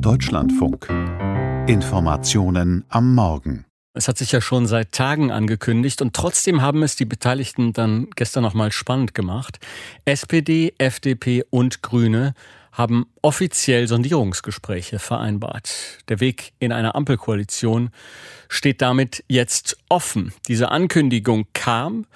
Deutschlandfunk. Informationen am Morgen. Es hat sich ja schon seit Tagen angekündigt und trotzdem haben es die Beteiligten dann gestern nochmal spannend gemacht. SPD, FDP und Grüne haben offiziell Sondierungsgespräche vereinbart. Der Weg in eine Ampelkoalition steht damit jetzt offen. Diese Ankündigung kam,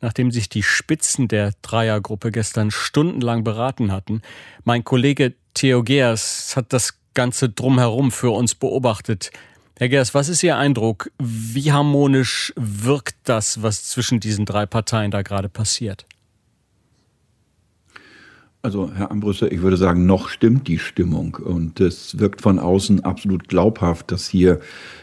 nachdem sich die Spitzen der Dreiergruppe gestern stundenlang beraten hatten. Mein Kollege Theo Geers hat das Ganze drumherum für uns beobachtet. Herr Gers, was ist Ihr Eindruck? Wie harmonisch wirkt das, was zwischen diesen drei Parteien da gerade passiert? Also, Herr Ambrüsser, ich würde sagen, noch stimmt die Stimmung. Und es wirkt von außen absolut glaubhaft, dass hier,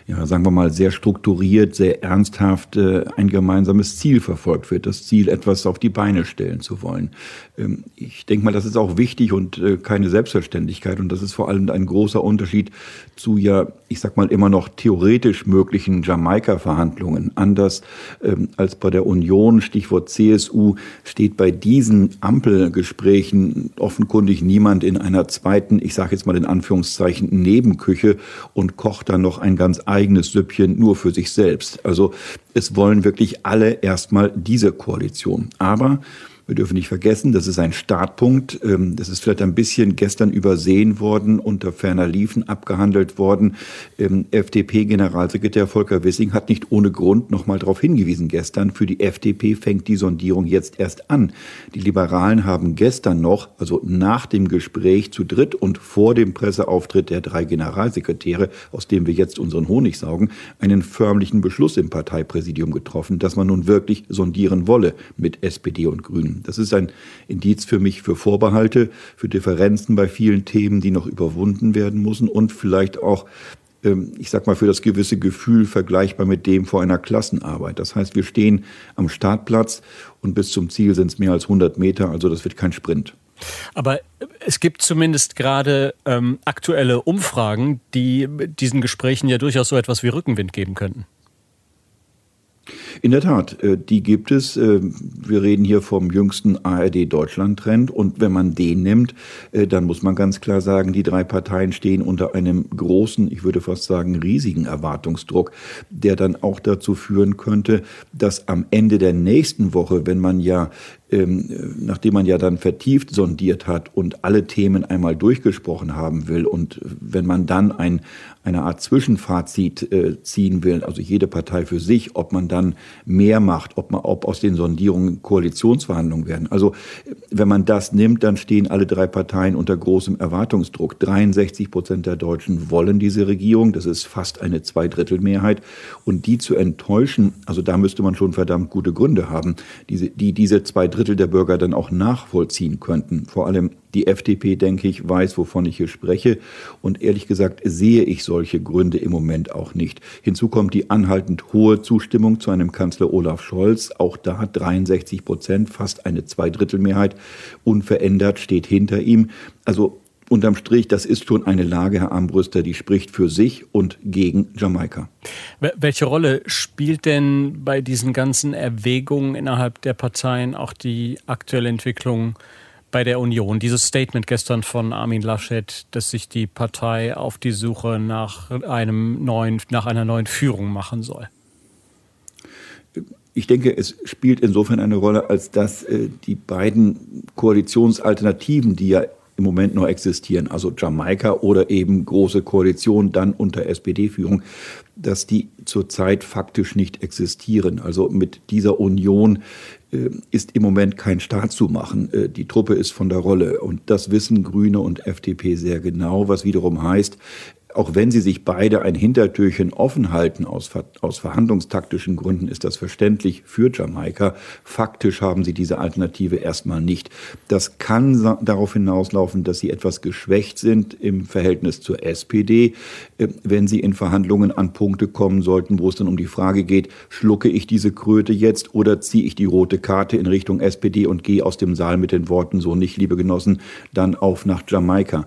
ja, sagen wir mal, sehr strukturiert, sehr ernsthaft äh, ein gemeinsames Ziel verfolgt wird. Das Ziel, etwas auf die Beine stellen zu wollen. Ähm, ich denke mal, das ist auch wichtig und äh, keine Selbstverständlichkeit. Und das ist vor allem ein großer Unterschied zu ja, ich sag mal, immer noch theoretisch möglichen Jamaika-Verhandlungen. Anders ähm, als bei der Union, Stichwort CSU, steht bei diesen Ampelgesprächen offenkundig niemand in einer zweiten, ich sage jetzt mal in Anführungszeichen, Nebenküche und kocht dann noch ein ganz eigenes Süppchen nur für sich selbst. Also es wollen wirklich alle erstmal diese Koalition. Aber wir dürfen nicht vergessen, das ist ein Startpunkt. Ähm, das ist vielleicht ein bisschen gestern übersehen worden, unter ferner Liefen abgehandelt worden. Ähm, FDP-Generalsekretär Volker Wissing hat nicht ohne Grund nochmal darauf hingewiesen gestern. Für die FDP fängt die Sondierung jetzt erst an. Die Liberalen haben gestern noch, also nach dem Gespräch zu dritt und vor dem Presseauftritt der drei Generalsekretäre, aus dem wir jetzt unseren Honig saugen, einen förmlichen Beschluss im Parteipräsidium getroffen, dass man nun wirklich sondieren wolle mit SPD und Grünen. Das ist ein Indiz für mich für Vorbehalte, für Differenzen bei vielen Themen, die noch überwunden werden müssen und vielleicht auch ähm, ich sag mal, für das gewisse Gefühl vergleichbar mit dem vor einer Klassenarbeit. Das heißt, wir stehen am Startplatz und bis zum Ziel sind es mehr als 100 Meter, also das wird kein Sprint. Aber es gibt zumindest gerade ähm, aktuelle Umfragen, die diesen Gesprächen ja durchaus so etwas wie Rückenwind geben könnten. In der Tat, äh, die gibt es. Äh, wir reden hier vom jüngsten ARD-Deutschland-Trend. Und wenn man den nimmt, äh, dann muss man ganz klar sagen, die drei Parteien stehen unter einem großen, ich würde fast sagen riesigen Erwartungsdruck, der dann auch dazu führen könnte, dass am Ende der nächsten Woche, wenn man ja ähm, nachdem man ja dann vertieft sondiert hat und alle Themen einmal durchgesprochen haben will und wenn man dann ein, eine Art Zwischenfazit äh, ziehen will, also jede Partei für sich, ob man dann mehr macht, ob man, ob aus den Sondierungen Koalitionsverhandlungen werden. Also wenn man das nimmt, dann stehen alle drei Parteien unter großem Erwartungsdruck. 63 Prozent der Deutschen wollen diese Regierung, das ist fast eine Zweidrittelmehrheit und die zu enttäuschen, also da müsste man schon verdammt gute Gründe haben, diese, die diese zwei Drittel der Bürger dann auch nachvollziehen könnten. Vor allem die FDP, denke ich, weiß, wovon ich hier spreche. Und ehrlich gesagt sehe ich solche Gründe im Moment auch nicht. Hinzu kommt die anhaltend hohe Zustimmung zu einem Kanzler Olaf Scholz. Auch da 63 Prozent, fast eine Zweidrittelmehrheit. Unverändert steht hinter ihm. Also unterm Strich, das ist schon eine Lage, Herr Armbrüster, die spricht für sich und gegen Jamaika. Welche Rolle spielt denn bei diesen ganzen Erwägungen innerhalb der Parteien auch die aktuelle Entwicklung bei der Union? Dieses Statement gestern von Armin Laschet, dass sich die Partei auf die Suche nach einem neuen, nach einer neuen Führung machen soll. Ich denke, es spielt insofern eine Rolle, als dass äh, die beiden Koalitionsalternativen, die ja im Moment noch existieren, also Jamaika oder eben große Koalition dann unter SPD-Führung, dass die zurzeit faktisch nicht existieren. Also mit dieser Union äh, ist im Moment kein Staat zu machen. Äh, die Truppe ist von der Rolle und das wissen Grüne und FDP sehr genau, was wiederum heißt, auch wenn sie sich beide ein Hintertürchen offen halten aus, aus verhandlungstaktischen Gründen, ist das verständlich für Jamaika. Faktisch haben sie diese Alternative erstmal nicht. Das kann darauf hinauslaufen, dass sie etwas geschwächt sind im Verhältnis zur SPD, äh, wenn sie in Verhandlungen an Punkte kommen sollten, wo es dann um die Frage geht, schlucke ich diese Kröte jetzt oder ziehe ich die rote Karte in Richtung SPD und gehe aus dem Saal mit den Worten so nicht, liebe Genossen, dann auf nach Jamaika.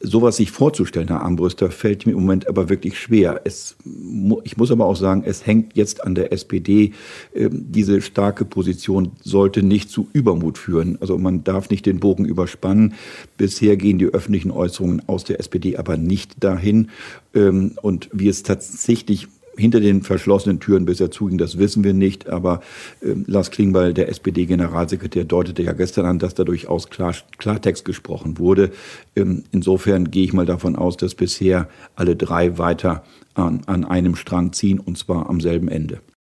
Sowas sich vorzustellen, Herr Armbrüster, fällt mir im Moment aber wirklich schwer. Es, ich muss aber auch sagen, es hängt jetzt an der SPD. Ähm, diese starke Position sollte nicht zu Übermut führen. Also man darf nicht den Bogen überspannen. Bisher gehen die öffentlichen Äußerungen aus der SPD aber nicht dahin. Ähm, und wie es tatsächlich hinter den verschlossenen Türen bisher zuging, das wissen wir nicht. Aber äh, Lars Klingbeil, der SPD-Generalsekretär, deutete ja gestern an, dass da durchaus Klar, Klartext gesprochen wurde. Ähm, insofern gehe ich mal davon aus, dass bisher alle drei weiter an, an einem Strang ziehen und zwar am selben Ende.